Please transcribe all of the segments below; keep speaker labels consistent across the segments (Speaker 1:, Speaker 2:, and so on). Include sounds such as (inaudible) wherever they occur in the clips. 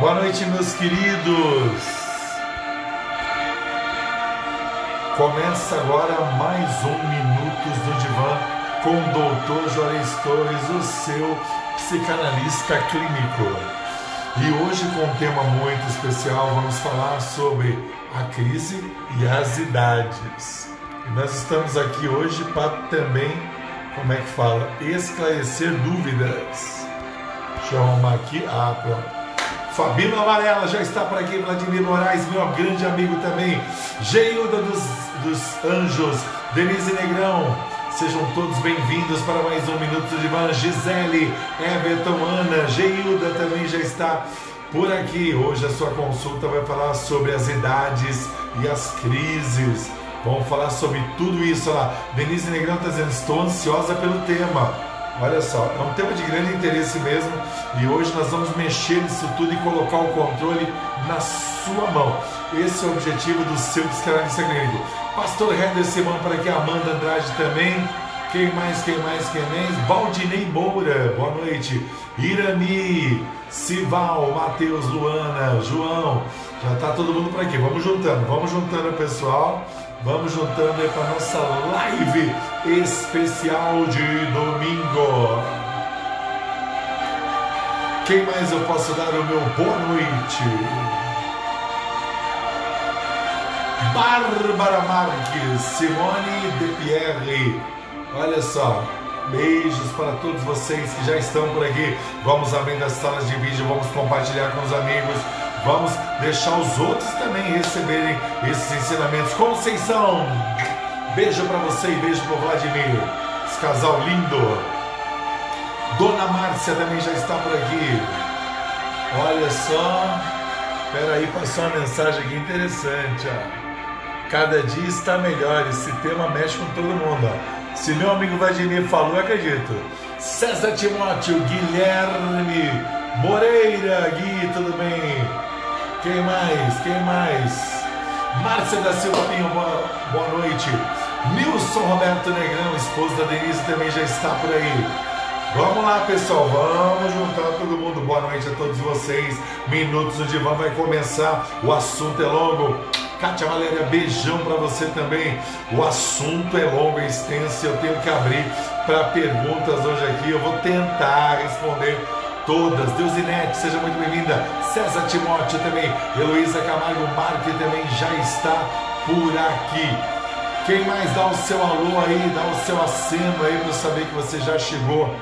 Speaker 1: Boa noite, meus queridos. Começa agora mais um Minutos do Divã com o Dr. Juarez Torres, o seu psicanalista clínico. E hoje, com um tema muito especial, vamos falar sobre a crise e as idades. E nós estamos aqui hoje para também, como é que fala, esclarecer dúvidas. Deixa eu arrumar aqui. Ah. Fabino Amarela já está por aqui, Vladimir Moraes, meu grande amigo também, Geiuda dos, dos Anjos, Denise Negrão, sejam todos bem-vindos para mais um Minuto de Van, Gisele, Everton, Ana, Geiuda também já está por aqui. Hoje a sua consulta vai falar sobre as idades e as crises. Vamos falar sobre tudo isso lá. Denise Negrão está dizendo, estou ansiosa pelo tema. Olha só, é um tema de grande interesse mesmo e hoje nós vamos mexer nisso tudo e colocar o controle na sua mão. Esse é o objetivo do seu psicanalista clínico. Pastor Heather Simão para aqui, Amanda Andrade também. Quem mais, quem mais, quem mais? Valdinei Moura, boa noite. Irani, Sival, Matheus, Luana, João. Já está todo mundo por aqui. Vamos juntando, vamos juntando, pessoal. Vamos juntando aí para nossa live especial de domingo. Quem mais eu posso dar o meu boa noite? Bárbara Marques, Simone De Pierre. Olha só, beijos para todos vocês que já estão por aqui. Vamos abrindo as salas de vídeo, vamos compartilhar com os amigos Vamos deixar os outros também receberem esses ensinamentos. Conceição, beijo para você e beijo para Vladimir. Esse casal lindo. Dona Márcia também já está por aqui. Olha só. Espera aí, passou uma mensagem aqui interessante. Ó. Cada dia está melhor. Esse tema mexe com todo mundo. Ó. Se meu amigo Vladimir falou, eu acredito. César Timóteo, Guilherme Moreira, Gui, tudo bem? Quem mais? Quem mais? Márcia da Silva Pinho, boa, boa noite. Nilson Roberto Negrão, esposo da Denise, também já está por aí. Vamos lá, pessoal, vamos juntar todo mundo. Boa noite a todos vocês. Minutos do Divã vai começar. O assunto é longo. Kátia Valéria, beijão para você também. O assunto é longo, é extenso. Eu tenho que abrir para perguntas hoje aqui. Eu vou tentar responder todas. Deusinete, seja muito bem-vinda. César Timóteo também. Heloísa Camargo Marque também já está por aqui. Quem mais dá o seu alô aí, dá o seu aceno aí para saber que você já chegou.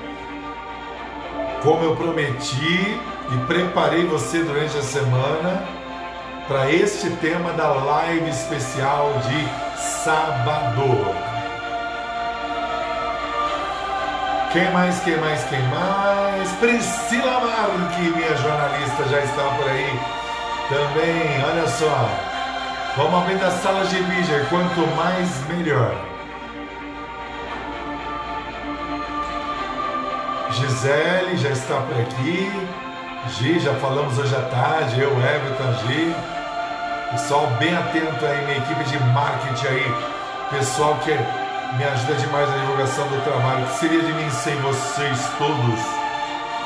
Speaker 1: Como eu prometi e preparei você durante a semana para este tema da live especial de sábado. Quem mais, quem mais, quem mais? Priscila Marque, minha jornalista, já está por aí também. Olha só. Vamos abrir as salas de vídeo. Quanto mais, melhor. Gisele já está por aqui. Gi, já falamos hoje à tarde. Eu, Everton, Gi. Pessoal bem atento aí, minha equipe de marketing aí. Pessoal que me ajuda demais na divulgação do trabalho. Seria de mim sem vocês todos?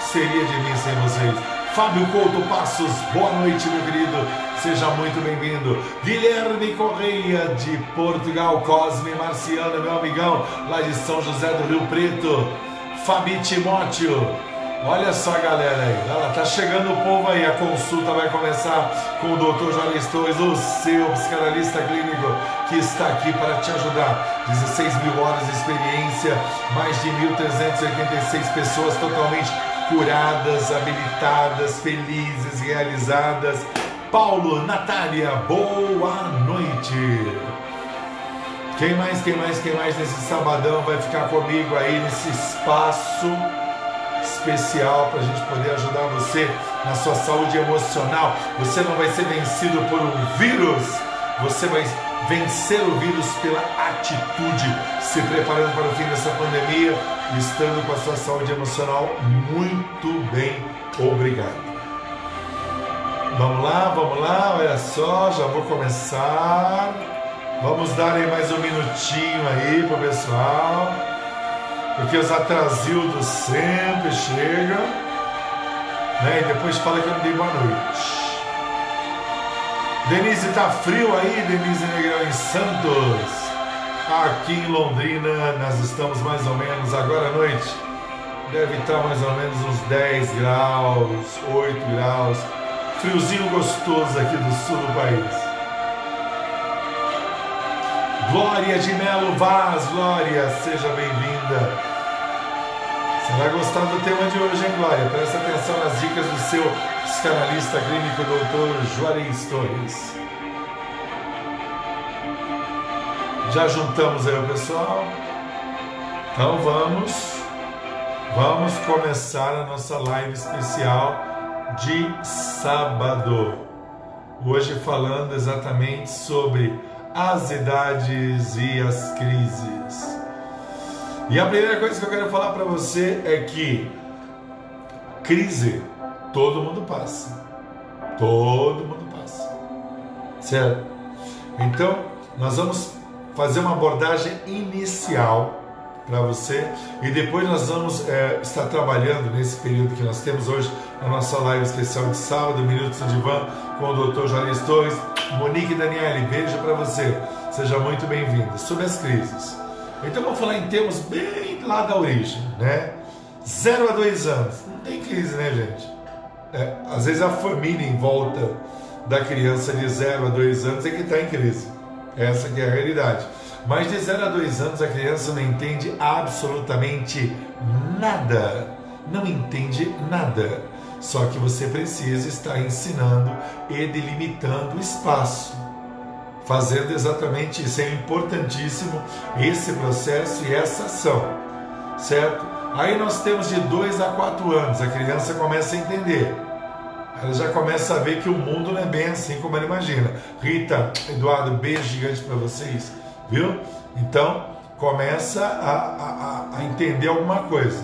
Speaker 1: Seria de mim sem vocês? Fábio Couto Passos, boa noite, meu querido. Seja muito bem-vindo. Guilherme Correia, de Portugal. Cosme Marciano, meu amigão, lá de São José do Rio Preto. Fabi Timóteo. Olha só, galera aí, ela tá chegando o povo aí. A consulta vai começar com o Dr. Jones Torres, o seu psicanalista clínico, que está aqui para te ajudar. 16 mil horas de experiência, mais de 1.386 pessoas totalmente curadas, habilitadas, felizes, realizadas. Paulo, Natália, boa noite. Quem mais, quem mais, quem mais nesse sabadão vai ficar comigo aí nesse espaço? Especial para a gente poder ajudar você na sua saúde emocional. Você não vai ser vencido por um vírus, você vai vencer o vírus pela atitude, se preparando para o fim dessa pandemia estando com a sua saúde emocional muito bem. Obrigado. Vamos lá, vamos lá, olha só, já vou começar. Vamos dar aí mais um minutinho aí pro pessoal porque os atrasildos sempre chegam. né? E depois fala que eu não dei boa noite. Denise, tá frio aí, Denise Negrão em Santos. Aqui em Londrina, nós estamos mais ou menos agora à noite. Deve estar mais ou menos uns 10 graus, 8 graus. Friozinho gostoso aqui do sul do país. Glória de Melo Vaz, Glória, seja bem-vinda. Você vai gostar do tema de hoje, hein, Glória? Presta atenção nas dicas do seu psicanalista clínico, doutor Juarez Torres. Já juntamos aí o pessoal? Então vamos, vamos começar a nossa live especial de sábado. Hoje falando exatamente sobre as idades e as crises. E a primeira coisa que eu quero falar para você é que crise todo mundo passa. Todo mundo passa. Certo? Então, nós vamos fazer uma abordagem inicial para você e depois nós vamos é, estar trabalhando nesse período que nós temos hoje na nossa live especial de sábado, Minutos de Divã, com o Dr. Juarez Torres, Monique Daniele, beijo para você, seja muito bem-vinda, sobre as crises. Então vamos falar em termos bem lá da origem, né? Zero a dois anos, não tem crise, né, gente? É, às vezes a família em volta da criança de zero a dois anos é que está em crise. Essa que é a realidade. Mas de 0 a 2 anos a criança não entende absolutamente nada. Não entende nada. Só que você precisa estar ensinando e delimitando o espaço. Fazendo exatamente isso. É importantíssimo esse processo e essa ação. Certo? Aí nós temos de 2 a 4 anos. A criança começa a entender ela já começa a ver que o mundo não é bem assim como ela imagina. Rita, Eduardo, beijo gigante para vocês, viu? Então, começa a, a, a, entender alguma coisa,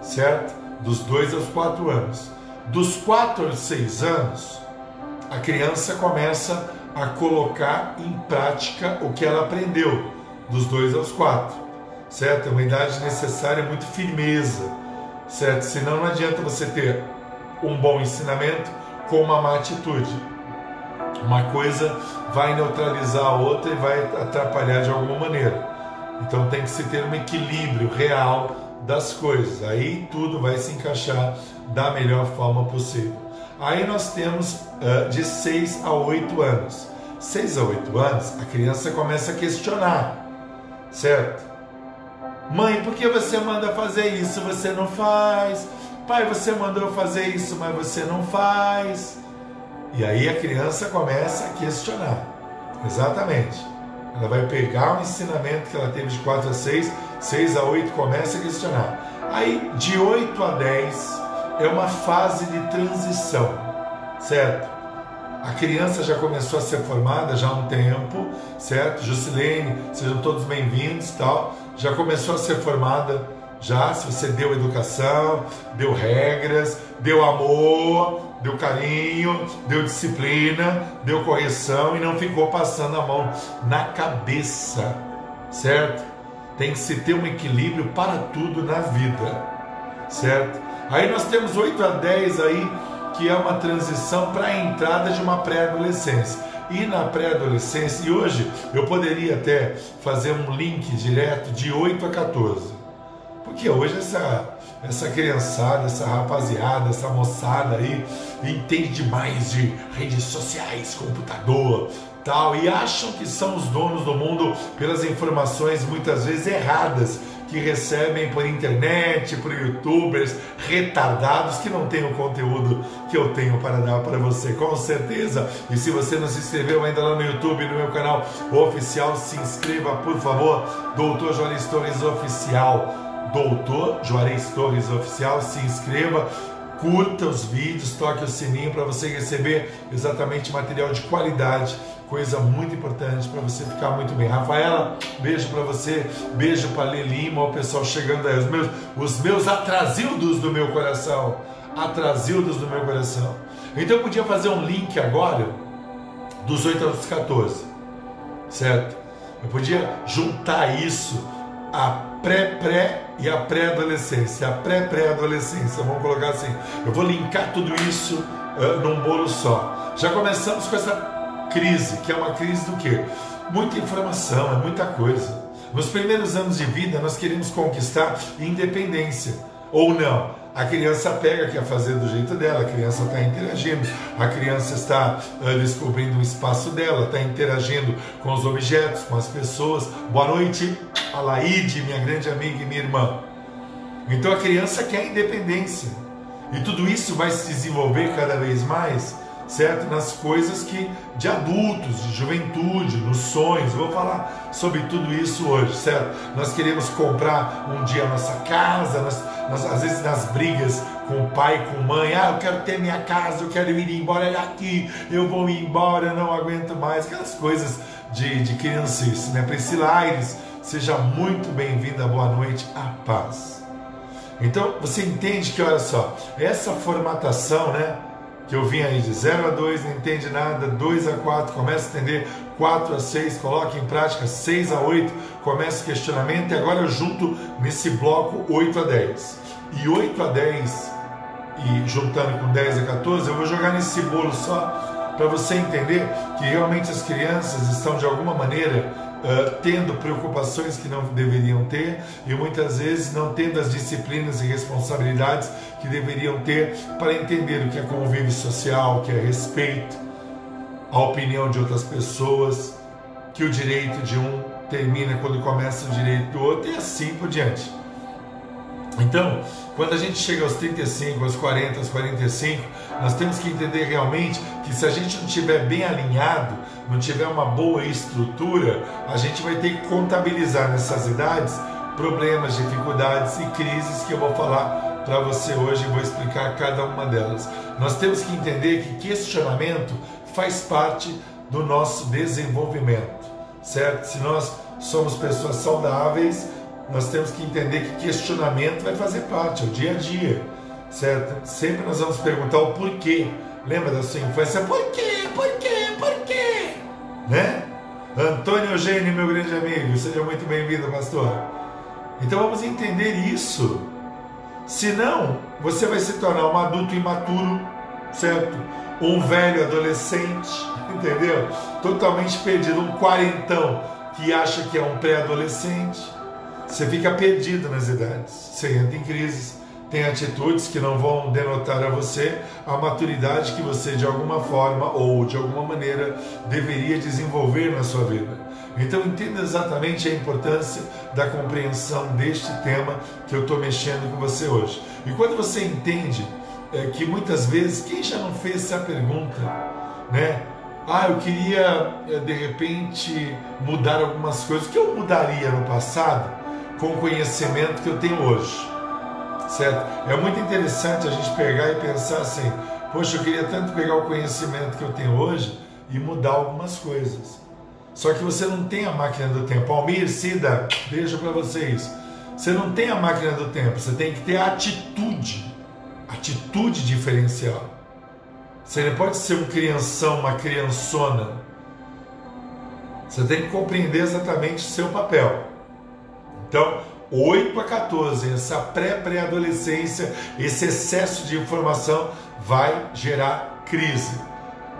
Speaker 1: certo? Dos dois aos quatro anos. Dos quatro aos seis anos, a criança começa a colocar em prática o que ela aprendeu, dos dois aos quatro, certo? É uma idade necessária, muito firmeza, certo? Senão não adianta você ter um bom ensinamento com uma má atitude. Uma coisa vai neutralizar a outra e vai atrapalhar de alguma maneira. Então tem que se ter um equilíbrio real das coisas. Aí tudo vai se encaixar da melhor forma possível. Aí nós temos uh, de 6 a 8 anos. 6 a 8 anos, a criança começa a questionar, certo? Mãe, por que você manda fazer isso? Você não faz. Pai, você mandou fazer isso, mas você não faz. E aí a criança começa a questionar. Exatamente. Ela vai pegar o ensinamento que ela teve de 4 a 6, 6 a 8 começa a questionar. Aí de 8 a 10 é uma fase de transição, certo? A criança já começou a ser formada já há um tempo, certo? Jusilene, sejam todos bem-vindos, tal. Já começou a ser formada já se você deu educação, deu regras, deu amor, deu carinho, deu disciplina, deu correção e não ficou passando a mão na cabeça, certo? Tem que se ter um equilíbrio para tudo na vida, certo? Aí nós temos 8 a 10 aí, que é uma transição para a entrada de uma pré-adolescência. E na pré-adolescência, e hoje eu poderia até fazer um link direto de 8 a 14 porque hoje essa, essa criançada, essa rapaziada, essa moçada aí entende demais de redes sociais, computador, tal, e acham que são os donos do mundo pelas informações muitas vezes erradas que recebem por internet, por youtubers retardados que não têm o conteúdo que eu tenho para dar para você, com certeza. E se você não se inscreveu ainda lá no YouTube, no meu canal oficial, se inscreva, por favor, Doutor Jones Torres Oficial Doutor Juarez Torres Oficial. Se inscreva, curta os vídeos, toque o sininho para você receber exatamente material de qualidade, coisa muito importante para você ficar muito bem. Rafaela, beijo para você, beijo para Lima, o pessoal chegando aí, os meus, os meus atrasildos do meu coração, atrasildos do meu coração. Então eu podia fazer um link agora dos 8 aos 14, certo? Eu podia juntar isso a pré-pré e a pré-adolescência, a pré-pré-adolescência, vamos colocar assim. Eu vou linkar tudo isso uh, num bolo só. Já começamos com essa crise, que é uma crise do quê? Muita informação, é muita coisa. Nos primeiros anos de vida, nós queremos conquistar independência, ou não. A criança pega, quer fazer do jeito dela, a criança está interagindo, a criança está uh, descobrindo o espaço dela, está interagindo com os objetos, com as pessoas. Boa noite, Alaide, minha grande amiga e minha irmã. Então a criança quer independência. E tudo isso vai se desenvolver cada vez mais certo? Nas coisas que de adultos, de juventude, nos sonhos. vou falar sobre tudo isso hoje, certo? Nós queremos comprar um dia a nossa casa, nós, nós, às vezes nas brigas com o pai, com mãe, ah, eu quero ter minha casa, eu quero ir embora daqui, eu vou embora, não aguento mais, aquelas coisas de, de criancice, né? Priscila Aires, seja muito bem-vinda, boa noite, a paz. Então, você entende que, olha só, essa formatação, né? Que eu vim aí de 0 a 2, não entende nada, 2 a 4, começa a entender, 4 a 6, coloca em prática, 6 a 8, começa o questionamento, e agora eu junto nesse bloco 8 a 10. E 8 a 10, e juntando com 10 a 14, eu vou jogar nesse bolo só para você entender que realmente as crianças estão de alguma maneira uh, tendo preocupações que não deveriam ter e muitas vezes não tendo as disciplinas e responsabilidades que deveriam ter para entender o que é convívio social, o que é respeito, a opinião de outras pessoas, que o direito de um termina quando começa o direito do outro e assim por diante. Então, quando a gente chega aos 35, aos 40, aos 45, nós temos que entender realmente que se a gente não estiver bem alinhado, não tiver uma boa estrutura, a gente vai ter que contabilizar nessas idades problemas, dificuldades e crises que eu vou falar para você hoje e vou explicar cada uma delas. Nós temos que entender que questionamento faz parte do nosso desenvolvimento, certo? Se nós somos pessoas saudáveis, nós temos que entender que questionamento vai fazer parte, é o dia a dia, certo? Sempre nós vamos perguntar o porquê. Lembra da sua infância? Por quê? Por quê? Por quê? Né? Antônio Eugênio, meu grande amigo, seja muito bem-vindo, pastor. Então vamos entender isso. Senão, você vai se tornar um adulto imaturo, certo? Um velho adolescente, (laughs) entendeu? Totalmente perdido, um quarentão que acha que é um pré-adolescente você fica perdido nas idades, você entra em crises, tem atitudes que não vão denotar a você a maturidade que você de alguma forma ou de alguma maneira deveria desenvolver na sua vida. Então entenda exatamente a importância da compreensão deste tema que eu estou mexendo com você hoje. E quando você entende é, que muitas vezes, quem já não fez essa pergunta, né? Ah, eu queria é, de repente mudar algumas coisas. Que eu mudaria no passado? com o conhecimento que eu tenho hoje. Certo? É muito interessante a gente pegar e pensar assim: poxa, eu queria tanto pegar o conhecimento que eu tenho hoje e mudar algumas coisas. Só que você não tem a máquina do tempo. Almir, Cida, beijo para vocês. Você não tem a máquina do tempo, você tem que ter atitude. Atitude diferencial. Você não pode ser um crianção, uma criançona. Você tem que compreender exatamente o seu papel. Então, 8 a 14, essa pré-pré-adolescência, esse excesso de informação vai gerar crise.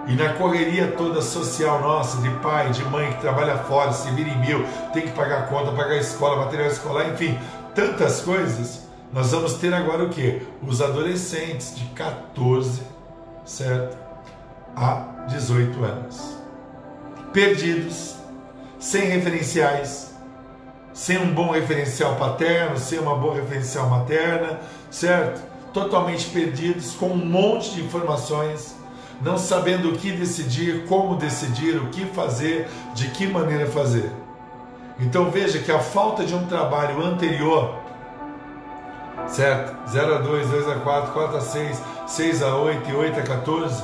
Speaker 1: E na correria toda social nossa, de pai, de mãe que trabalha fora, se vira em mil, tem que pagar conta, pagar escola, material escolar, enfim, tantas coisas, nós vamos ter agora o que? Os adolescentes de 14, certo? A 18 anos. Perdidos, sem referenciais, sem um bom referencial paterno, sem uma boa referencial materna, certo? Totalmente perdidos, com um monte de informações, não sabendo o que decidir, como decidir, o que fazer, de que maneira fazer. Então veja que a falta de um trabalho anterior, certo? 0 a 2, 2 a 4, 4 a 6, 6 a 8 e 8 a 14,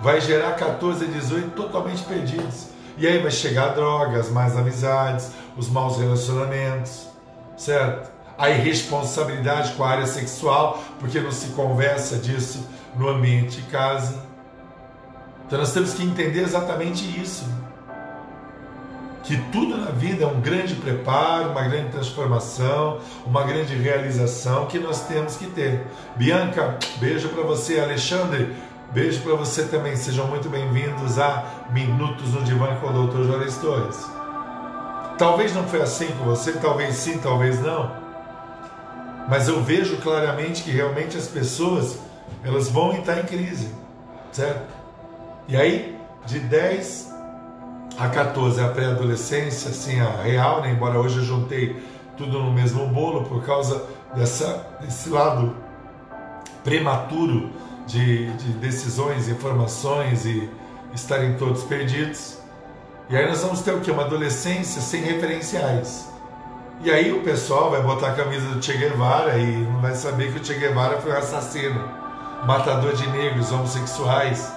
Speaker 1: vai gerar 14 a 18 totalmente perdidos. E aí vai chegar drogas, mais amizades, os maus relacionamentos, certo? A irresponsabilidade com a área sexual, porque não se conversa disso no ambiente de casa. Então nós temos que entender exatamente isso. que tudo na vida é um grande preparo, uma grande transformação, uma grande realização que nós temos que ter. Bianca, beijo para você. Alexandre, beijo para você também. Sejam muito bem-vindos a Minutos no Divã com o Dr. Juarez Torres. Talvez não foi assim com você, talvez sim, talvez não. Mas eu vejo claramente que realmente as pessoas elas vão entrar em crise, certo? E aí, de 10 a 14, a pré-adolescência, assim, a real, né? embora hoje eu juntei tudo no mesmo bolo por causa dessa, desse lado prematuro de, de decisões, informações e estarem todos perdidos. E aí nós vamos ter o que? Uma adolescência sem referenciais. E aí o pessoal vai botar a camisa do Che Guevara e não vai saber que o Che Guevara foi um assassino, matador de negros, homossexuais.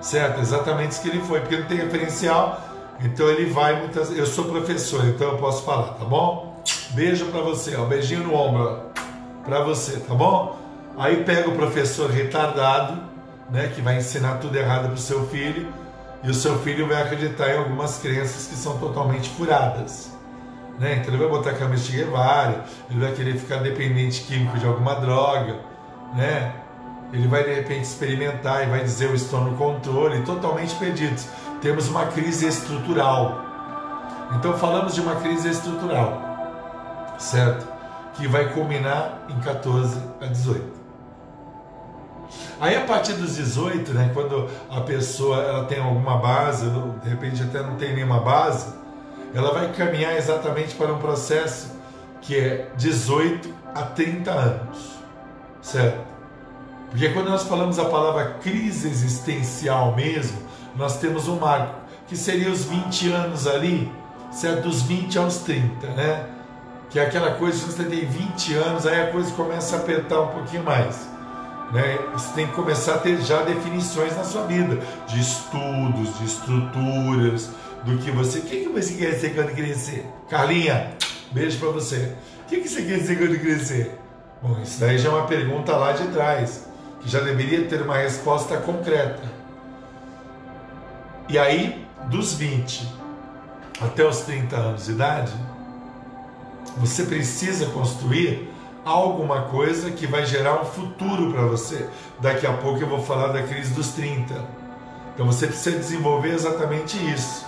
Speaker 1: Certo? Exatamente isso que ele foi, porque não tem referencial, então ele vai muitas. Eu sou professor, então eu posso falar, tá bom? Beijo para você, um beijinho no ombro para você, tá bom? Aí pega o professor retardado, né, que vai ensinar tudo errado para o seu filho, e o seu filho vai acreditar em algumas crenças que são totalmente furadas. Né? Então ele vai botar a camisa de Guevara, ele vai querer ficar dependente químico de alguma droga, né? Ele vai de repente experimentar e vai dizer eu estou no controle, totalmente perdidos. Temos uma crise estrutural. Então falamos de uma crise estrutural, certo? Que vai culminar em 14 a 18. Aí a partir dos 18, né, quando a pessoa ela tem alguma base, de repente até não tem nenhuma base, ela vai caminhar exatamente para um processo que é 18 a 30 anos, certo? Porque quando nós falamos a palavra crise existencial mesmo, nós temos um marco, que seria os 20 anos ali, certo? Dos 20 aos 30, né? Que é aquela coisa, se você tem 20 anos, aí a coisa começa a apertar um pouquinho mais. Né? Você tem que começar a ter já definições na sua vida, de estudos, de estruturas, do que você. O que, que você quer ser quando crescer? Carlinha, beijo para você. O que, que você quer ser quando crescer? Bom, isso daí já é uma pergunta lá de trás, que já deveria ter uma resposta concreta. E aí, dos 20 até os 30 anos de idade, você precisa construir alguma coisa que vai gerar um futuro para você. Daqui a pouco eu vou falar da crise dos 30. Então você precisa desenvolver exatamente isso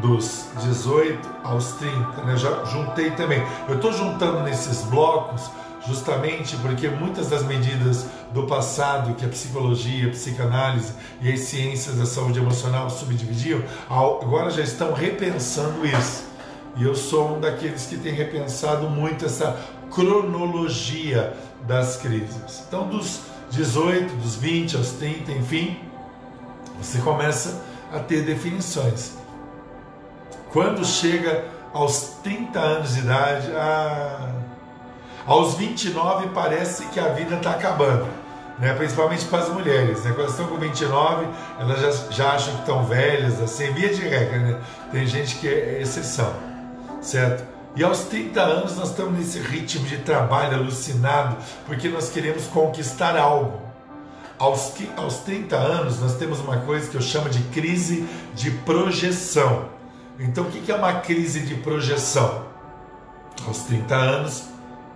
Speaker 1: dos 18 aos 30, né? Já juntei também. Eu estou juntando nesses blocos justamente porque muitas das medidas do passado que a psicologia, a psicanálise e as ciências da saúde emocional subdividiam, agora já estão repensando isso. E eu sou um daqueles que tem repensado muito essa cronologia das crises. Então, dos 18, dos 20 aos 30, enfim, você começa a ter definições. Quando chega aos 30 anos de idade, ah, aos 29 parece que a vida está acabando, né? principalmente para as mulheres. Né? Quando estão com 29, elas já, já acham que estão velhas, assim, via de regra. Né? Tem gente que é exceção, certo? E aos 30 anos nós estamos nesse ritmo de trabalho alucinado, porque nós queremos conquistar algo. Aos, aos 30 anos nós temos uma coisa que eu chamo de crise de projeção. Então, o que é uma crise de projeção? Aos 30 anos,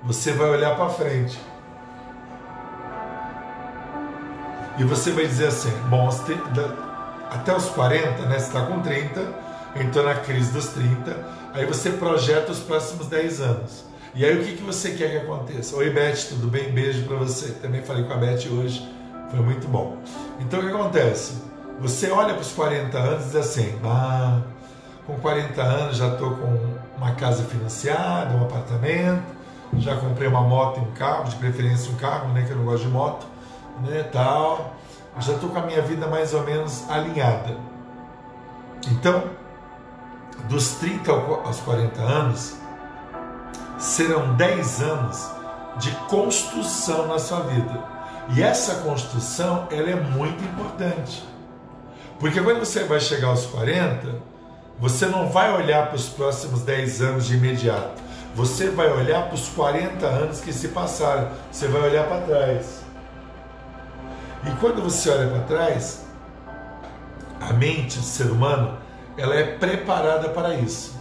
Speaker 1: você vai olhar para frente. E você vai dizer assim: bom, até os 40, né? Você está com 30, entrou na crise dos 30, aí você projeta os próximos 10 anos. E aí o que, que você quer que aconteça? Oi, Beth, tudo bem? Beijo para você. Também falei com a Beth hoje, foi muito bom. Então o que acontece? Você olha para os 40 anos e diz assim: ah com 40 anos já estou com uma casa financiada, um apartamento, já comprei uma moto e um carro, de preferência um carro, né, que eu não gosto de moto, né, tal. Já estou com a minha vida mais ou menos alinhada. Então, dos 30 aos 40 anos, serão 10 anos de construção na sua vida. E essa construção, ela é muito importante. Porque quando você vai chegar aos 40, você não vai olhar para os próximos 10 anos de imediato. Você vai olhar para os 40 anos que se passaram. Você vai olhar para trás. E quando você olha para trás, a mente do ser humano, ela é preparada para isso.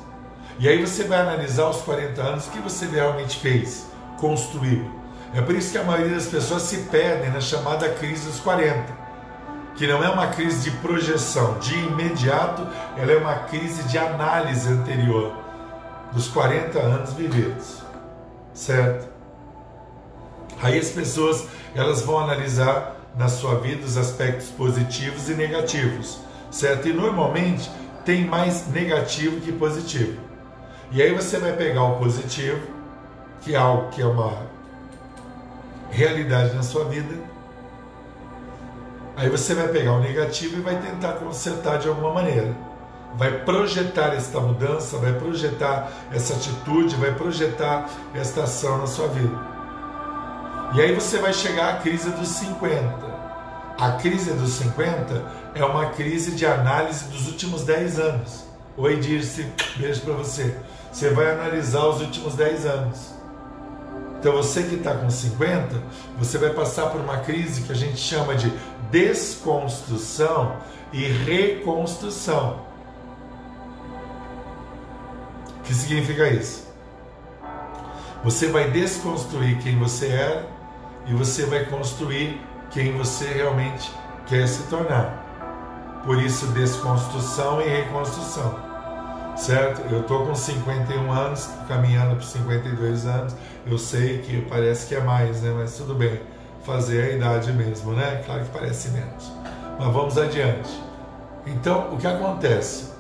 Speaker 1: E aí você vai analisar os 40 anos, que você realmente fez, construiu. É por isso que a maioria das pessoas se perdem na chamada crise dos 40 que não é uma crise de projeção, de imediato, ela é uma crise de análise anterior dos 40 anos vividos. Certo? Aí as pessoas, elas vão analisar na sua vida os aspectos positivos e negativos, certo? E normalmente tem mais negativo que positivo. E aí você vai pegar o positivo, que é algo que é uma realidade na sua vida, Aí você vai pegar o negativo e vai tentar consertar de alguma maneira. Vai projetar esta mudança, vai projetar essa atitude, vai projetar esta ação na sua vida. E aí você vai chegar à crise dos 50. A crise dos 50 é uma crise de análise dos últimos 10 anos. Oi, Dirce, beijo para você. Você vai analisar os últimos 10 anos. Então você que está com 50, você vai passar por uma crise que a gente chama de desconstrução e reconstrução. O que significa isso? Você vai desconstruir quem você era e você vai construir quem você realmente quer se tornar. Por isso, desconstrução e reconstrução certo? Eu estou com 51 anos, caminhando para 52 anos. Eu sei que parece que é mais, né? Mas tudo bem, fazer a idade mesmo, né? Claro que parece menos. Mas vamos adiante. Então, o que acontece?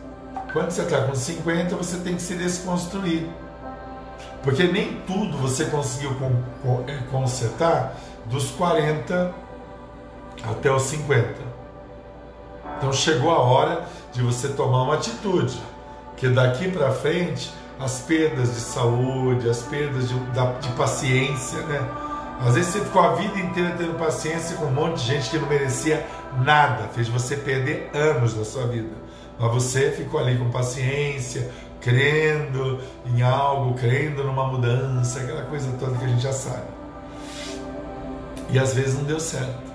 Speaker 1: Quando você está com 50, você tem que se desconstruir. Porque nem tudo você conseguiu é, consertar dos 40 até os 50. Então chegou a hora de você tomar uma atitude que daqui para frente as perdas de saúde, as perdas de, de paciência, né? Às vezes você ficou a vida inteira tendo paciência com um monte de gente que não merecia nada, fez você perder anos da sua vida. Mas você ficou ali com paciência, crendo em algo, crendo numa mudança, aquela coisa toda que a gente já sabe. E às vezes não deu certo.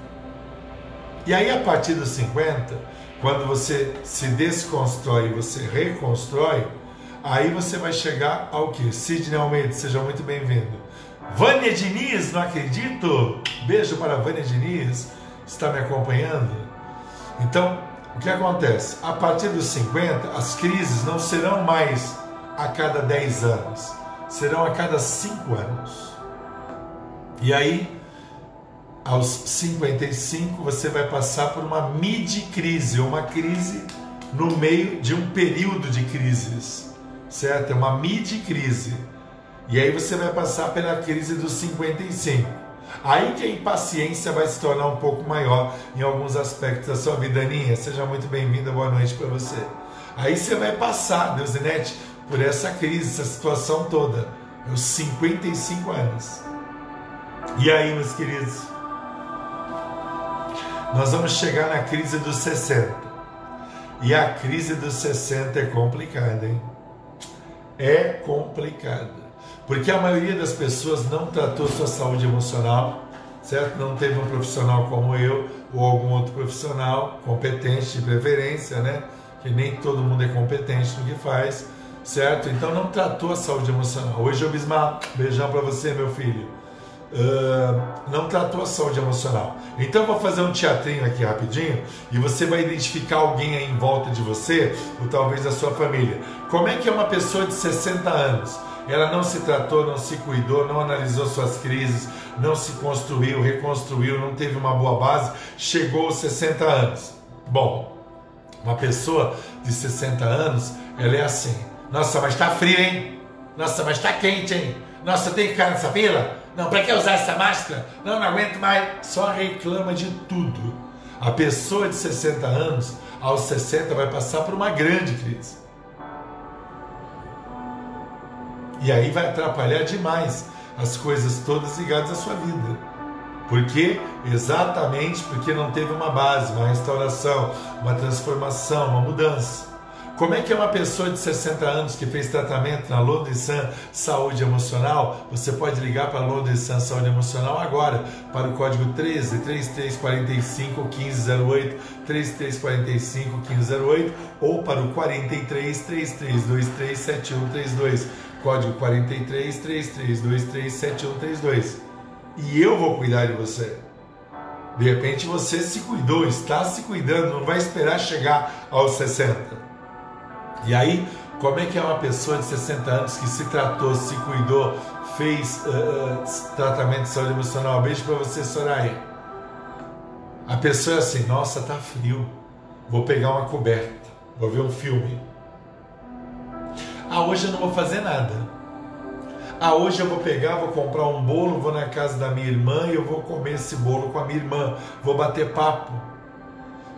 Speaker 1: E aí a partir dos 50, quando você se desconstrói e você reconstrói, aí você vai chegar ao que? Sidney Almeida, seja muito bem-vindo. Vânia Diniz, não acredito! Beijo para Vânia Diniz, está me acompanhando? Então, o que acontece? A partir dos 50, as crises não serão mais a cada 10 anos, serão a cada 5 anos. E aí, aos 55 você vai passar por uma mid-crise, uma crise no meio de um período de crises, certo? É uma mid-crise. E aí você vai passar pela crise dos 55. Aí que a impaciência vai se tornar um pouco maior em alguns aspectos da sua vida. Aninha, seja muito bem-vinda, boa noite para você. Aí você vai passar, Deusinete, por essa crise, essa situação toda. Os 55 anos. E aí, meus queridos? Nós vamos chegar na crise dos 60. E a crise dos 60 é complicada, hein? É complicada. Porque a maioria das pessoas não tratou sua saúde emocional, certo? Não teve um profissional como eu ou algum outro profissional competente de preferência, né? Que nem todo mundo é competente no que faz, certo? Então não tratou a saúde emocional. Hoje eu Bismar, beijão para você, meu filho uh, não tratou a saúde emocional. Então vou fazer um teatrinho aqui rapidinho e você vai identificar alguém aí em volta de você, ou talvez a sua família. Como é que é uma pessoa de 60 anos? Ela não se tratou, não se cuidou, não analisou suas crises, não se construiu, reconstruiu, não teve uma boa base, chegou aos 60 anos. Bom, uma pessoa de 60 anos, ela é assim: Nossa, mas tá frio, hein? Nossa, mas tá quente, hein? Nossa, tem que ficar nessa fila? Não, para que usar essa máscara? Não, não aguento mais. Só reclama de tudo. A pessoa de 60 anos, aos 60, vai passar por uma grande crise. E aí vai atrapalhar demais as coisas todas ligadas à sua vida. Por quê? Exatamente porque não teve uma base, uma restauração, uma transformação, uma mudança. Como é que é uma pessoa de 60 anos que fez tratamento na Londrisan Saúde Emocional? Você pode ligar para a Londrisan Saúde Emocional agora para o código 13 3345 1508 3345 1508 ou para o 43 3323 7132 código 43 3323 7132 e eu vou cuidar de você. De repente você se cuidou, está se cuidando, não vai esperar chegar aos 60. E aí, como é que é uma pessoa de 60 anos que se tratou, se cuidou, fez uh, tratamento de saúde emocional? Beijo para você, Soraya. A pessoa é assim: nossa, tá frio, vou pegar uma coberta, vou ver um filme. Ah, hoje eu não vou fazer nada. Ah, hoje eu vou pegar, vou comprar um bolo, vou na casa da minha irmã e eu vou comer esse bolo com a minha irmã, vou bater papo.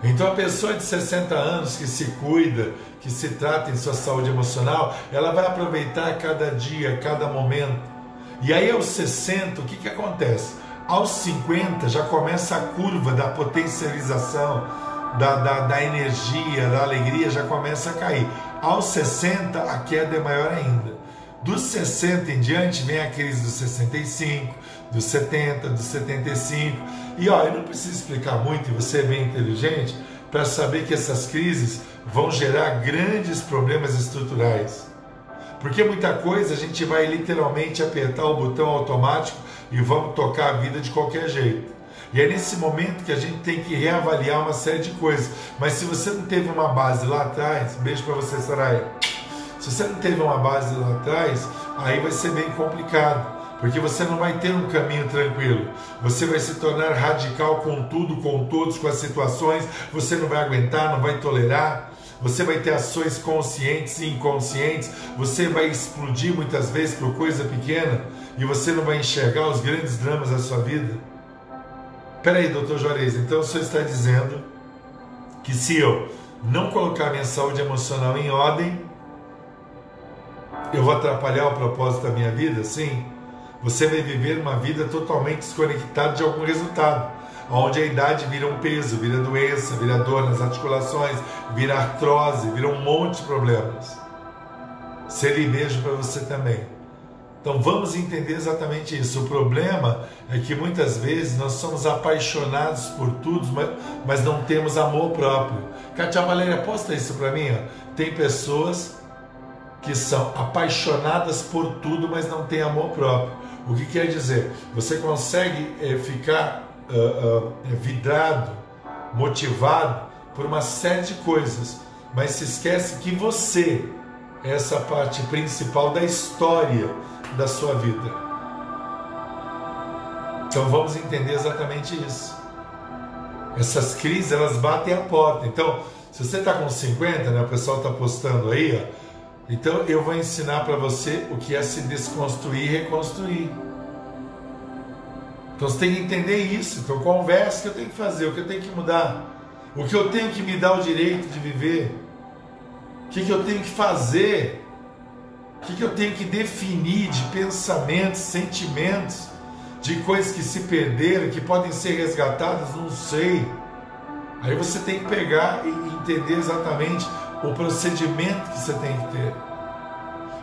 Speaker 1: Então a pessoa de 60 anos que se cuida, que se trata em sua saúde emocional, ela vai aproveitar cada dia, cada momento. E aí aos 60, o que, que acontece? Aos 50 já começa a curva da potencialização, da, da, da energia, da alegria, já começa a cair. Aos 60 a queda é maior ainda. Dos 60 em diante vem a crise dos 65, dos 70, dos 75. E ó, eu não preciso explicar muito, e você é bem inteligente, para saber que essas crises vão gerar grandes problemas estruturais. Porque muita coisa a gente vai literalmente apertar o botão automático e vamos tocar a vida de qualquer jeito. E é nesse momento que a gente tem que reavaliar uma série de coisas. Mas se você não teve uma base lá atrás, beijo para você, Soraya. Se você não teve uma base lá atrás, aí vai ser bem complicado porque você não vai ter um caminho tranquilo. Você vai se tornar radical com tudo, com todos, com as situações. Você não vai aguentar, não vai tolerar. Você vai ter ações conscientes e inconscientes. Você vai explodir muitas vezes por coisa pequena e você não vai enxergar os grandes dramas da sua vida. Peraí, doutor Juarez, então o senhor está dizendo que se eu não colocar minha saúde emocional em ordem, eu vou atrapalhar o propósito da minha vida? Sim você vai viver uma vida totalmente desconectada de algum resultado, onde a idade vira um peso, vira doença, vira dor nas articulações, vira artrose, vira um monte de problemas. Seria beijo para você também. Então vamos entender exatamente isso. O problema é que muitas vezes nós somos apaixonados por tudo, mas não temos amor próprio. Katia Valéria, posta isso para mim. Ó. Tem pessoas que são apaixonadas por tudo, mas não têm amor próprio. O que quer dizer? Você consegue é, ficar uh, uh, vidrado, motivado por uma série de coisas, mas se esquece que você é essa parte principal da história da sua vida. Então vamos entender exatamente isso. Essas crises elas batem a porta. Então, se você está com 50, né, o pessoal está postando aí, ó, então eu vou ensinar para você o que é se desconstruir e reconstruir. Então você tem que entender isso. Então conversa o que eu tenho que fazer, o que eu tenho que mudar, o que eu tenho que me dar o direito de viver, o que, que eu tenho que fazer, o que, que eu tenho que definir de pensamentos, sentimentos, de coisas que se perderam, que podem ser resgatadas, não sei. Aí você tem que pegar e entender exatamente o procedimento que você tem que ter.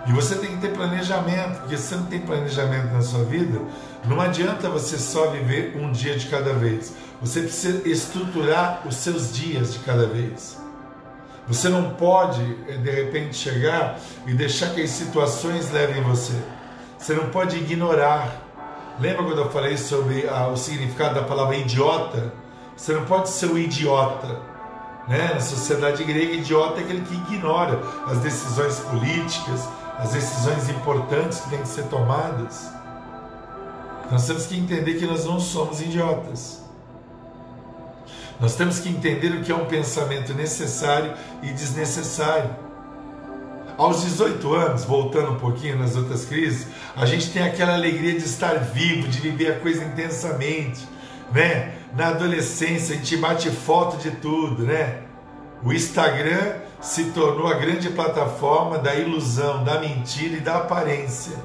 Speaker 1: E você tem que ter planejamento, porque se você não tem planejamento na sua vida, não adianta você só viver um dia de cada vez. Você precisa estruturar os seus dias de cada vez. Você não pode, eh, de repente, chegar e deixar que as situações levem você. Você não pode ignorar. Lembra quando eu falei sobre ah, o significado da palavra idiota? Você não pode ser um idiota. Né? Na sociedade grega, idiota é aquele que ignora as decisões políticas, as decisões importantes que têm que ser tomadas. Nós temos que entender que nós não somos idiotas. Nós temos que entender o que é um pensamento necessário e desnecessário. Aos 18 anos, voltando um pouquinho nas outras crises, a gente tem aquela alegria de estar vivo, de viver a coisa intensamente né? Na adolescência a gente bate foto de tudo, né? O Instagram se tornou a grande plataforma da ilusão, da mentira e da aparência,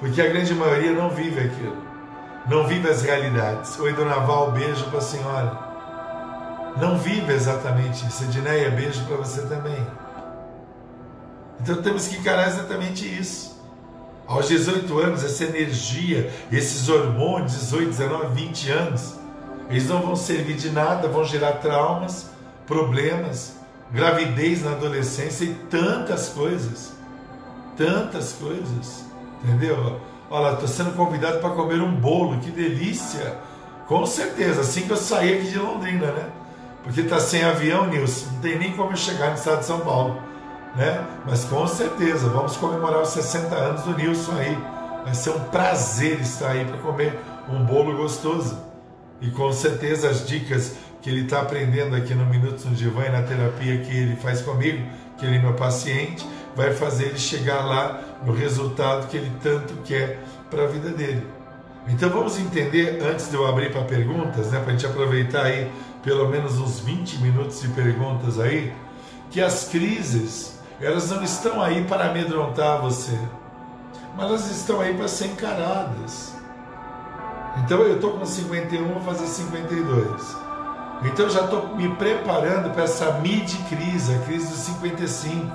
Speaker 1: porque a grande maioria não vive aquilo, não vive as realidades. Oi, Dona Val, beijo para a senhora. Não vive exatamente isso. Edneia, beijo para você também. Então temos que encarar exatamente isso. Aos 18 anos, essa energia, esses hormônios, 18, 19, 20 anos, eles não vão servir de nada, vão gerar traumas, problemas, gravidez na adolescência e tantas coisas. Tantas coisas. Entendeu? Olha, estou sendo convidado para comer um bolo, que delícia! Com certeza, assim que eu sair aqui de Londrina, né? Porque está sem avião, Nilson, não tem nem como eu chegar no estado de São Paulo, né? Mas com certeza, vamos comemorar os 60 anos do Nilson aí. Vai ser um prazer estar aí para comer um bolo gostoso. E com certeza as dicas que ele está aprendendo aqui no Minutos no Divã e na terapia que ele faz comigo, que ele é meu paciente, vai fazer ele chegar lá no resultado que ele tanto quer para a vida dele. Então vamos entender, antes de eu abrir para perguntas, né, para a gente aproveitar aí pelo menos uns 20 minutos de perguntas aí, que as crises, elas não estão aí para amedrontar você, mas elas estão aí para ser encaradas. Então eu estou com 51, vou fazer 52. Então eu já estou me preparando para essa mid-crise, a crise dos 55,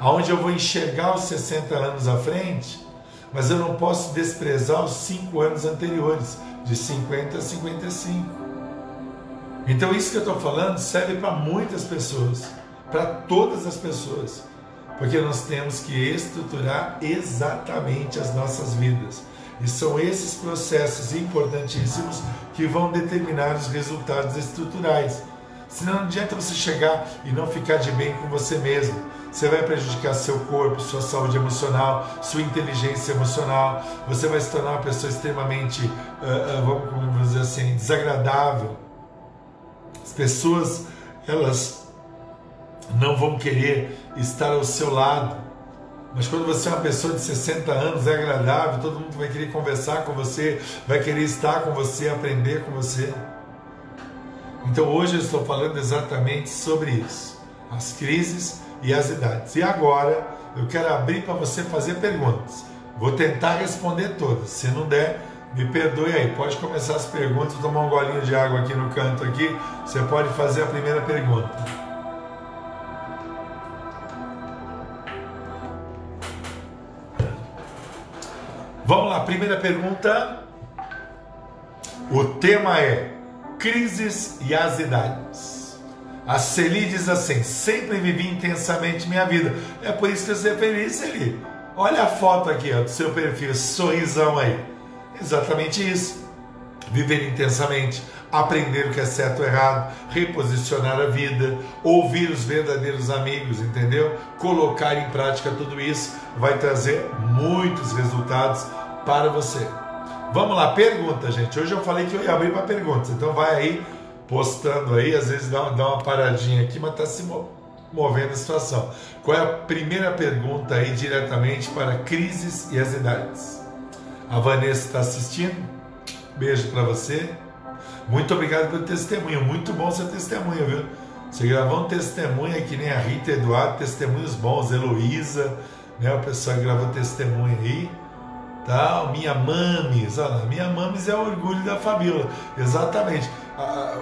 Speaker 1: aonde eu vou enxergar os 60 anos à frente, mas eu não posso desprezar os 5 anos anteriores, de 50 a 55. Então isso que eu estou falando serve para muitas pessoas, para todas as pessoas, porque nós temos que estruturar exatamente as nossas vidas. E são esses processos importantíssimos que vão determinar os resultados estruturais. Senão não adianta você chegar e não ficar de bem com você mesmo. Você vai prejudicar seu corpo, sua saúde emocional, sua inteligência emocional. Você vai se tornar uma pessoa extremamente, uh, uh, vamos dizer assim, desagradável. As pessoas, elas não vão querer estar ao seu lado mas quando você é uma pessoa de 60 anos, é agradável, todo mundo vai querer conversar com você, vai querer estar com você, aprender com você. Então hoje eu estou falando exatamente sobre isso, as crises e as idades. E agora eu quero abrir para você fazer perguntas. Vou tentar responder todas. Se não der, me perdoe aí. Pode começar as perguntas, Vou tomar um golinho de água aqui no canto aqui. Você pode fazer a primeira pergunta. Lá, primeira pergunta. O tema é crises e as idades. A Celi diz assim: sempre vivi intensamente minha vida. É por isso que você é feliz, Celi. Olha a foto aqui ó, do seu perfil, sorrisão aí. Exatamente isso. Viver intensamente, aprender o que é certo ou errado, reposicionar a vida, ouvir os verdadeiros amigos, entendeu? Colocar em prática tudo isso vai trazer muitos resultados para você. Vamos lá, pergunta, gente. Hoje eu falei que eu ia abrir para perguntas, então vai aí postando aí, às vezes dá, dá uma paradinha aqui, mas está se movendo a situação. Qual é a primeira pergunta aí diretamente para crises e as idades? A Vanessa está assistindo? Beijo para você. Muito obrigado pelo testemunho. Muito bom seu testemunho, viu? Você gravou um testemunho aqui nem a Rita Eduardo, testemunhos bons, Heloísa, né? O pessoal gravou testemunho aí tal, minha mames, olha, minha mames é o orgulho da Fabiola, exatamente.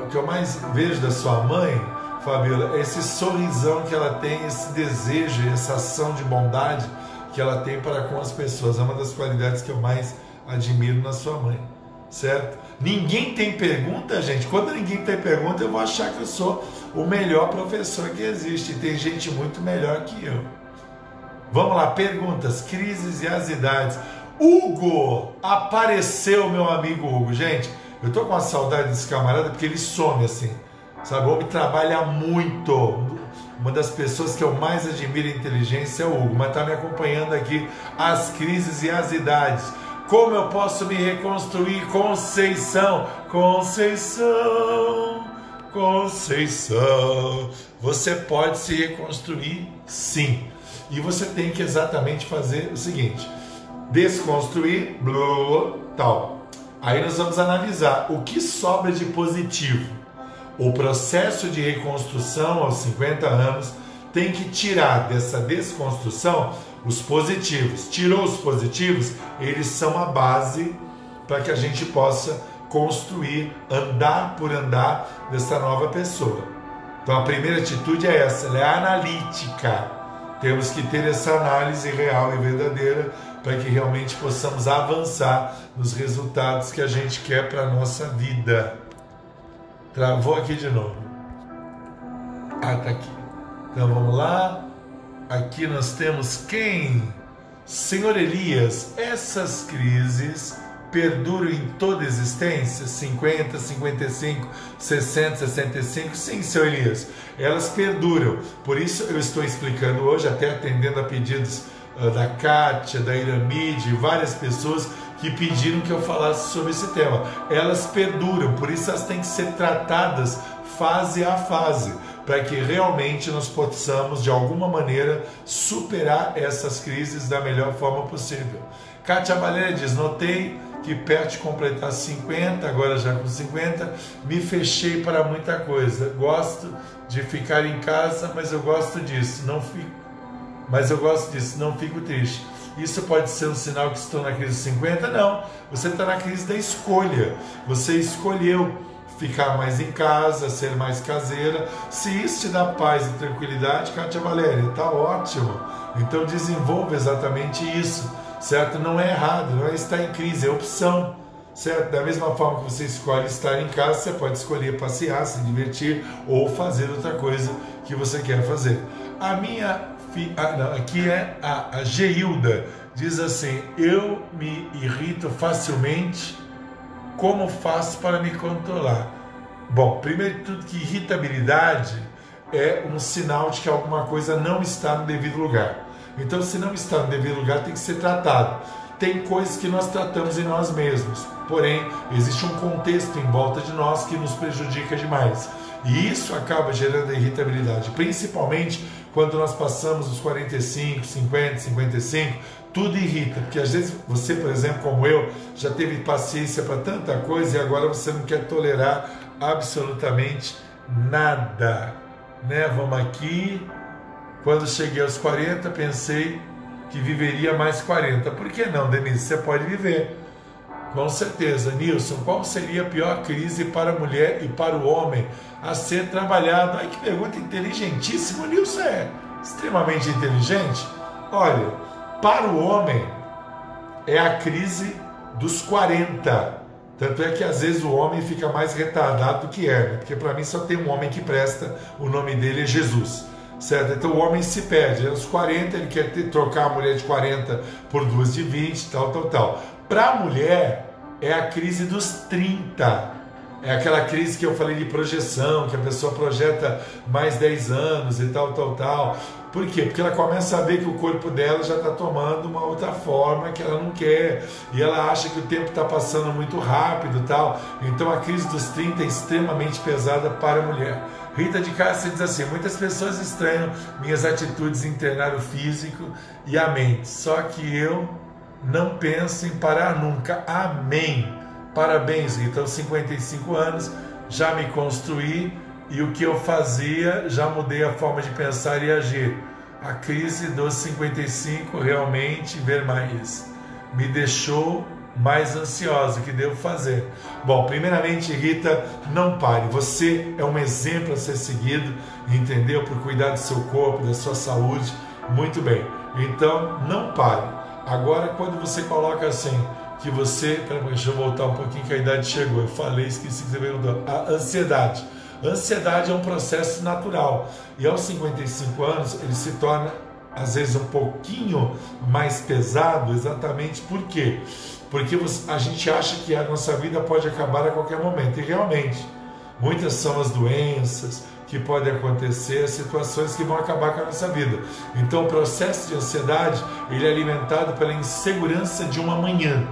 Speaker 1: o que eu mais vejo da sua mãe, Fabiola, é esse sorrisão que ela tem, esse desejo, essa ação de bondade que ela tem para com as pessoas. É uma das qualidades que eu mais admiro na sua mãe, certo? Ninguém tem pergunta, gente. Quando ninguém tem pergunta, eu vou achar que eu sou o melhor professor que existe. Tem gente muito melhor que eu. Vamos lá, perguntas, crises e as idades. Hugo! Apareceu meu amigo Hugo. Gente, eu tô com uma saudade desse camarada porque ele some assim. Sabe, o homem trabalha muito. Uma das pessoas que eu mais admiro em inteligência é o Hugo, mas tá me acompanhando aqui as crises e as idades. Como eu posso me reconstruir? Conceição, Conceição, Conceição. Você pode se reconstruir sim. E você tem que exatamente fazer o seguinte: desconstruir, blá, tal. Aí nós vamos analisar o que sobra de positivo. O processo de reconstrução aos 50 anos tem que tirar dessa desconstrução os positivos. Tirou os positivos, eles são a base para que a gente possa construir, andar por andar dessa nova pessoa. Então a primeira atitude é essa, ela é analítica. Temos que ter essa análise real e verdadeira para que realmente possamos avançar nos resultados que a gente quer para a nossa vida. Travou aqui de novo. Ah, tá aqui. Então vamos lá. Aqui nós temos quem? Senhor Elias, essas crises perduram em toda existência? 50, 55, 60, 65? Sim, senhor Elias, elas perduram. Por isso eu estou explicando hoje, até atendendo a pedidos da Kátia, da Iramide, várias pessoas que pediram que eu falasse sobre esse tema. Elas perduram, por isso elas têm que ser tratadas fase a fase, para que realmente nós possamos, de alguma maneira, superar essas crises da melhor forma possível. Kátia Valéria diz: Notei que perto de completar 50, agora já com 50, me fechei para muita coisa. Gosto de ficar em casa, mas eu gosto disso, não fico, mas eu gosto disso, não fico triste. Isso pode ser um sinal que estou na crise 50? Não, você está na crise da escolha. Você escolheu ficar mais em casa, ser mais caseira. Se isso te dá paz e tranquilidade, Kátia Valéria, está ótimo. Então desenvolva exatamente isso certo? Não é errado, não é estar em crise, é opção, certo? Da mesma forma que você escolhe estar em casa, você pode escolher passear, se divertir ou fazer outra coisa que você quer fazer. A minha ah, não, aqui é a, a Geilda, diz assim: Eu me irrito facilmente, como faço para me controlar? Bom, primeiro de tudo, que irritabilidade é um sinal de que alguma coisa não está no devido lugar. Então, se não está no devido lugar, tem que ser tratado. Tem coisas que nós tratamos em nós mesmos, porém, existe um contexto em volta de nós que nos prejudica demais. E isso acaba gerando irritabilidade, principalmente quando nós passamos os 45, 50, 55, tudo irrita, porque às vezes você, por exemplo, como eu, já teve paciência para tanta coisa e agora você não quer tolerar absolutamente nada. Né? Vamos aqui, quando cheguei aos 40, pensei que viveria mais 40. Por que não, Denise? Você pode viver. Com certeza. Nilson, qual seria a pior crise para a mulher e para o homem a ser trabalhado? Ai, que pergunta inteligentíssima. Nilson é extremamente inteligente. Olha, para o homem é a crise dos 40. Tanto é que às vezes o homem fica mais retardado do que é, porque para mim só tem um homem que presta, o nome dele é Jesus certo? Então o homem se perde. Aos 40 ele quer ter, trocar a mulher de 40 por duas de 20, tal, tal, tal. Para a mulher é a crise dos 30. É aquela crise que eu falei de projeção, que a pessoa projeta mais 10 anos e tal, tal, tal. Por quê? Porque ela começa a ver que o corpo dela já está tomando uma outra forma que ela não quer. E ela acha que o tempo está passando muito rápido tal. Então a crise dos 30 é extremamente pesada para a mulher. Rita de Cássia diz assim: muitas pessoas estranham minhas atitudes em internar o físico e a mente, só que eu não penso em parar nunca. Amém. Parabéns, Rita, aos 55 anos já me construí e o que eu fazia já mudei a forma de pensar e agir. A crise dos 55 realmente ver mais me deixou mais ansiosa, o que devo fazer? Bom, primeiramente, Rita, não pare. Você é um exemplo a ser seguido, entendeu? Por cuidar do seu corpo, da sua saúde. Muito bem. Então, não pare. Agora, quando você coloca assim, que você. Peraí, deixa eu voltar um pouquinho que a idade chegou. Eu falei, esqueci que você perguntou. A ansiedade. Ansiedade é um processo natural. E aos 55 anos, ele se torna, às vezes, um pouquinho mais pesado, exatamente por quê? porque a gente acha que a nossa vida pode acabar a qualquer momento, e realmente, muitas são as doenças que podem acontecer, situações que vão acabar com a nossa vida. Então, o processo de ansiedade, ele é alimentado pela insegurança de um amanhã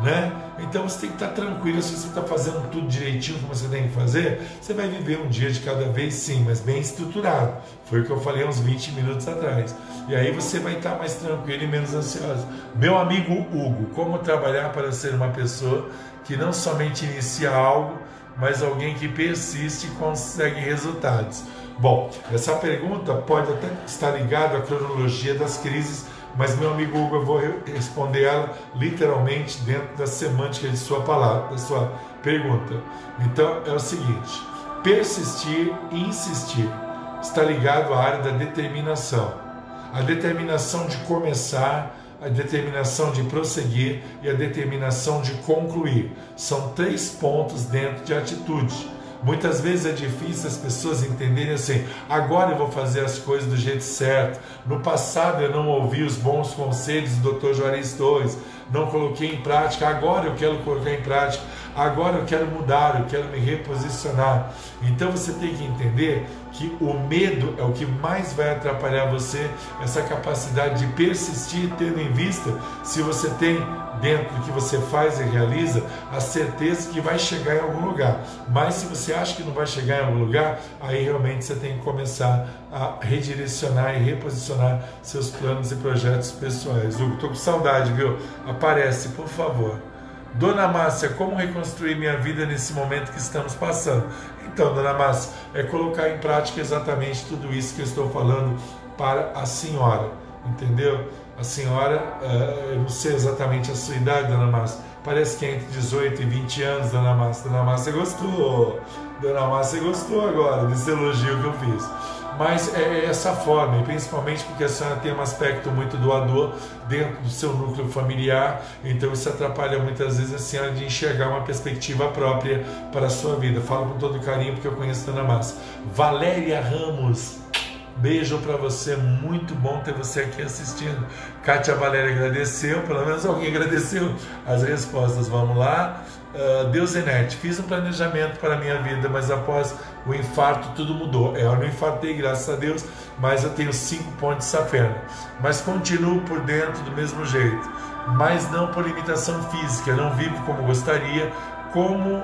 Speaker 1: né? Então você tem que estar tranquilo se você está fazendo tudo direitinho como você tem que fazer, você vai viver um dia de cada vez sim, mas bem estruturado. Foi o que eu falei uns 20 minutos atrás. E aí você vai estar mais tranquilo e menos ansioso. Meu amigo Hugo, como trabalhar para ser uma pessoa que não somente inicia algo, mas alguém que persiste consegue resultados? Bom, essa pergunta pode até estar ligada à cronologia das crises mas meu amigo Hugo, eu vou responder ela literalmente dentro da semântica de sua palavra, da sua pergunta. Então é o seguinte: persistir e insistir está ligado à área da determinação. A determinação de começar, a determinação de prosseguir e a determinação de concluir. São três pontos dentro de atitude. Muitas vezes é difícil as pessoas entenderem assim: agora eu vou fazer as coisas do jeito certo. No passado eu não ouvi os bons conselhos do Dr. Juarez Torres, não coloquei em prática, agora eu quero colocar em prática, agora eu quero mudar, eu quero me reposicionar. Então você tem que entender que o medo é o que mais vai atrapalhar você, essa capacidade de persistir, tendo em vista se você tem dentro do que você faz e realiza a certeza que vai chegar em algum lugar. Mas se você acha que não vai chegar em algum lugar, aí realmente você tem que começar a redirecionar e reposicionar seus planos e projetos pessoais. Hugo, estou com saudade, viu? Aparece, por favor. Dona Márcia, como reconstruir minha vida nesse momento que estamos passando? Então, Dona Márcia, é colocar em prática exatamente tudo isso que eu estou falando para a senhora, entendeu? A senhora, uh, eu não sei exatamente a sua idade, Dona Márcia, parece que é entre 18 e 20 anos, Dona Márcia. Dona Márcia gostou, Dona Márcia gostou agora desse elogio que eu fiz mas é essa forma, e principalmente porque a senhora tem um aspecto muito doador dentro do seu núcleo familiar, então isso atrapalha muitas vezes a senhora de enxergar uma perspectiva própria para a sua vida. Falo com todo carinho porque eu conheço a Dona Massa. Valéria Ramos, Beijo para você, muito bom ter você aqui assistindo. Kátia Valéria agradeceu, pelo menos alguém agradeceu as respostas. Vamos lá. Uh, Deus inerte, fiz um planejamento para a minha vida, mas após o infarto tudo mudou. É, eu não infartei, graças a Deus, mas eu tenho cinco pontos de safena. Mas continuo por dentro do mesmo jeito, mas não por limitação física. não vivo como gostaria, como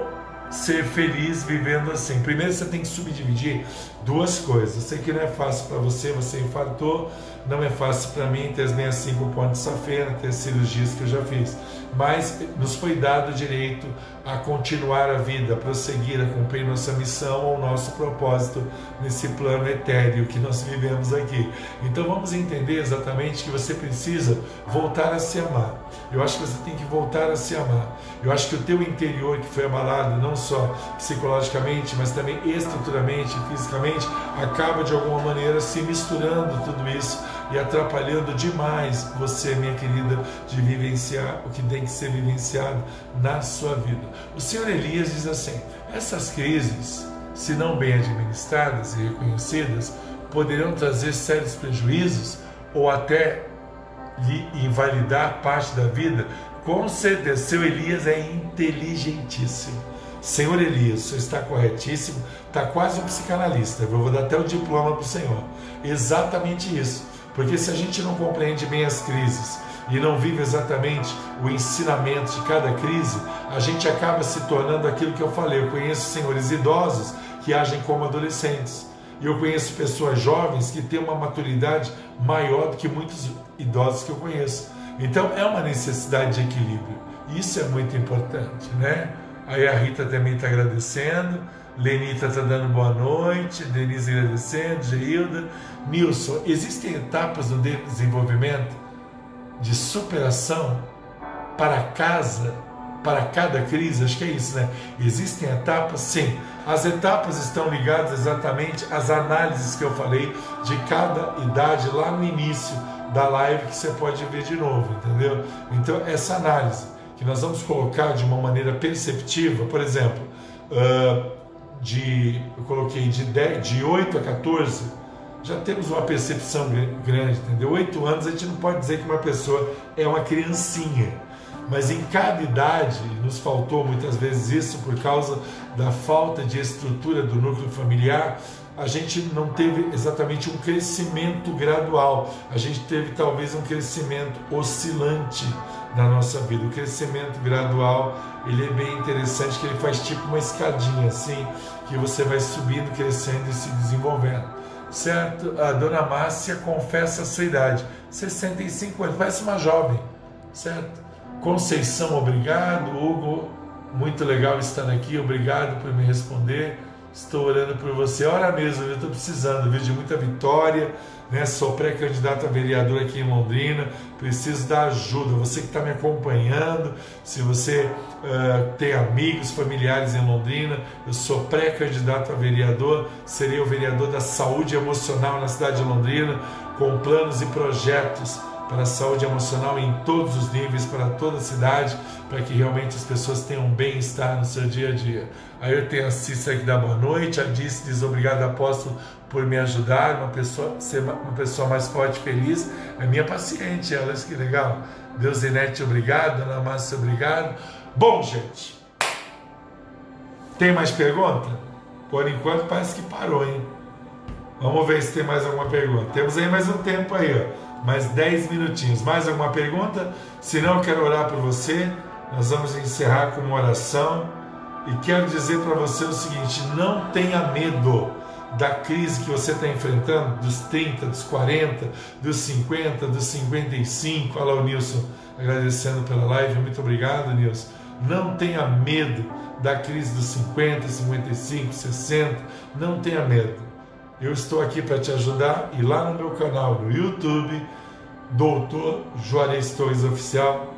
Speaker 1: ser feliz vivendo assim. Primeiro você tem que subdividir duas coisas. Eu sei que não é fácil para você, você infartou, não é fácil para mim ter as minhas cinco pontos de safena, ter cirurgias que eu já fiz mas nos foi dado o direito a continuar a vida, a prosseguir, a cumprir nossa missão ou nosso propósito nesse plano etéreo que nós vivemos aqui. Então vamos entender exatamente que você precisa voltar a se amar. Eu acho que você tem que voltar a se amar. Eu acho que o teu interior que foi abalado, não só psicologicamente, mas também estruturalmente, fisicamente, acaba de alguma maneira se misturando tudo isso e atrapalhando demais você, minha querida, de vivenciar o que tem que ser vivenciado na sua vida. O senhor Elias diz assim: essas crises, se não bem administradas e reconhecidas, poderão trazer sérios prejuízos ou até invalidar parte da vida. Com certeza, seu Elias é inteligentíssimo. Senhor Elias, o senhor está corretíssimo, está quase um psicanalista. Eu vou dar até o diploma para o senhor. Exatamente isso. Porque se a gente não compreende bem as crises e não vive exatamente o ensinamento de cada crise, a gente acaba se tornando aquilo que eu falei. Eu conheço senhores idosos que agem como adolescentes. E eu conheço pessoas jovens que têm uma maturidade maior do que muitos idosos que eu conheço. Então é uma necessidade de equilíbrio. Isso é muito importante, né? Aí a Rita também está agradecendo. Lenita está dando boa noite, Denise agradecendo, Geilda. Nilson, existem etapas no desenvolvimento de superação para casa, para cada crise? Acho que é isso, né? Existem etapas? Sim. As etapas estão ligadas exatamente às análises que eu falei de cada idade lá no início da live que você pode ver de novo, entendeu? Então, essa análise que nós vamos colocar de uma maneira perceptiva, por exemplo, uh, de, eu coloquei de, 10, de 8 a 14, já temos uma percepção grande, entendeu? 8 anos a gente não pode dizer que uma pessoa é uma criancinha, mas em cada idade nos faltou muitas vezes isso por causa da falta de estrutura do núcleo familiar. A gente não teve exatamente um crescimento gradual, a gente teve talvez um crescimento oscilante na nossa vida. O crescimento gradual, ele é bem interessante, que ele faz tipo uma escadinha assim, que você vai subindo, crescendo e se desenvolvendo. Certo? A dona Márcia confessa a sua idade, 65 anos, parece uma jovem, certo? Conceição, obrigado. Hugo, muito legal estar aqui, obrigado por me responder. Estou orando por você. Ora mesmo, eu estou precisando viu, de muita vitória. Né? Sou pré-candidato a vereador aqui em Londrina. Preciso da ajuda. Você que está me acompanhando, se você uh, tem amigos, familiares em Londrina, eu sou pré-candidato a vereador. Serei o vereador da saúde emocional na cidade de Londrina, com planos e projetos para a saúde emocional em todos os níveis, para toda a cidade, para que realmente as pessoas tenham bem-estar no seu dia a dia. Aí eu tenho a Cícera que dá boa noite, a Dice diz obrigado, apóstolo, por me ajudar, uma pessoa, ser uma pessoa mais forte e feliz. É minha paciente, ela, que legal. Deus Inete, obrigado, Ana Márcia, obrigado. Bom, gente, tem mais pergunta? Por enquanto parece que parou, hein? Vamos ver se tem mais alguma pergunta. Temos aí mais um tempo aí, ó mais 10 minutinhos. Mais alguma pergunta? Se não, quero orar por você. Nós vamos encerrar com uma oração. E quero dizer para você o seguinte: não tenha medo da crise que você está enfrentando, dos 30, dos 40, dos 50, dos 55. Olha lá o Nilson agradecendo pela live. Muito obrigado, Nilson. Não tenha medo da crise dos 50, 55, 60. Não tenha medo eu estou aqui para te ajudar e lá no meu canal no YouTube, Doutor Juarez Torres Oficial,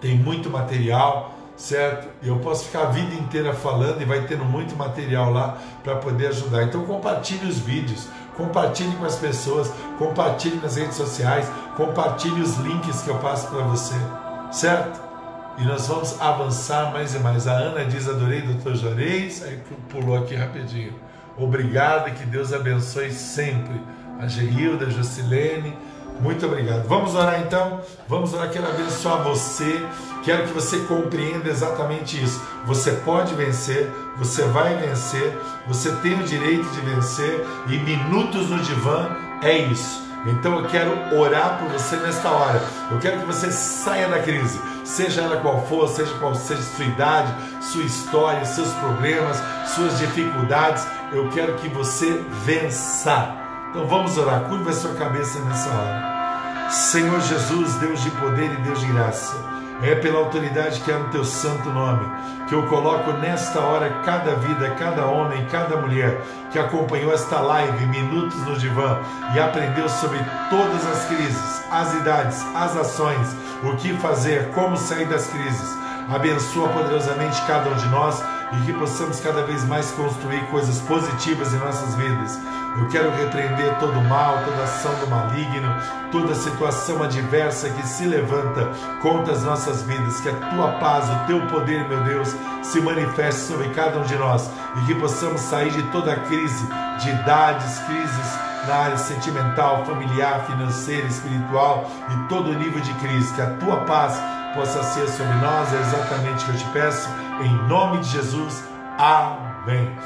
Speaker 1: tem muito material, certo? Eu posso ficar a vida inteira falando e vai tendo muito material lá para poder ajudar. Então compartilhe os vídeos, compartilhe com as pessoas, compartilhe nas redes sociais, compartilhe os links que eu passo para você, certo? E nós vamos avançar mais e mais. A Ana diz: Adorei, doutor Juarez. Aí pulou aqui rapidinho. Obrigado e que Deus abençoe sempre a Geilda, a Jocilene. Muito obrigado. Vamos orar então? Vamos orar. Quero abençoar você. Quero que você compreenda exatamente isso. Você pode vencer, você vai vencer, você tem o direito de vencer e minutos no divã é isso. Então eu quero orar por você nesta hora. Eu quero que você saia da crise, seja ela qual for, seja qual seja sua idade, sua história, seus problemas, suas dificuldades. Eu quero que você vença. Então vamos orar. Curva a sua cabeça nessa hora. Senhor Jesus, Deus de poder e Deus de graça. É pela autoridade que há no teu santo nome que eu coloco nesta hora cada vida, cada homem, cada mulher que acompanhou esta live, Minutos no Divã, e aprendeu sobre todas as crises, as idades, as ações, o que fazer, como sair das crises. Abençoa poderosamente cada um de nós e que possamos cada vez mais construir coisas positivas em nossas vidas. Eu quero repreender todo mal, toda ação do maligno, toda situação adversa que se levanta contra as nossas vidas. Que a tua paz, o teu poder, meu Deus, se manifeste sobre cada um de nós e que possamos sair de toda crise de idades, crises na área sentimental, familiar, financeira, espiritual e todo nível de crise. Que a tua paz possa ser sobre nós, é exatamente o que eu te peço, em nome de Jesus. Amém.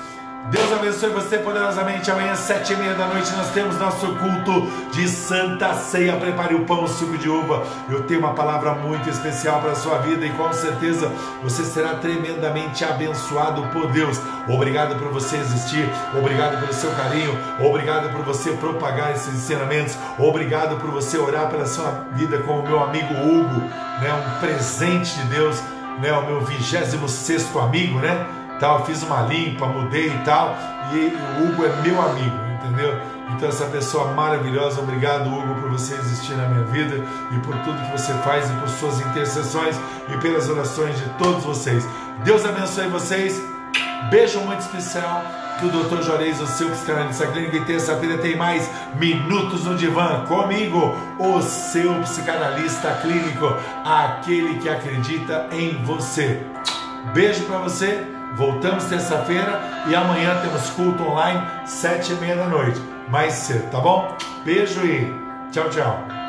Speaker 1: Deus abençoe você poderosamente. Amanhã, sete e meia da noite, nós temos nosso culto de Santa Ceia. Prepare o pão, o suco de uva. Eu tenho uma palavra muito especial para a sua vida e com certeza você será tremendamente abençoado por Deus. Obrigado por você existir. Obrigado pelo seu carinho. Obrigado por você propagar esses ensinamentos. Obrigado por você orar pela sua vida como meu amigo Hugo, né? Um presente de Deus, né? O meu vigésimo sexto amigo, né? Tal, fiz uma limpa, mudei e tal, e o Hugo é meu amigo, entendeu? Então essa pessoa maravilhosa, obrigado Hugo por você existir na minha vida e por tudo que você faz e por suas intercessões e pelas orações de todos vocês. Deus abençoe vocês. Beijo muito especial do Dr. Juarez, o seu psicanalista clínico, e terça-feira tem mais Minutos no Divã comigo, o seu psicanalista clínico, aquele que acredita em você. Beijo para você Voltamos terça-feira e amanhã temos culto online, sete e meia da noite. Mais cedo, tá bom? Beijo e tchau, tchau.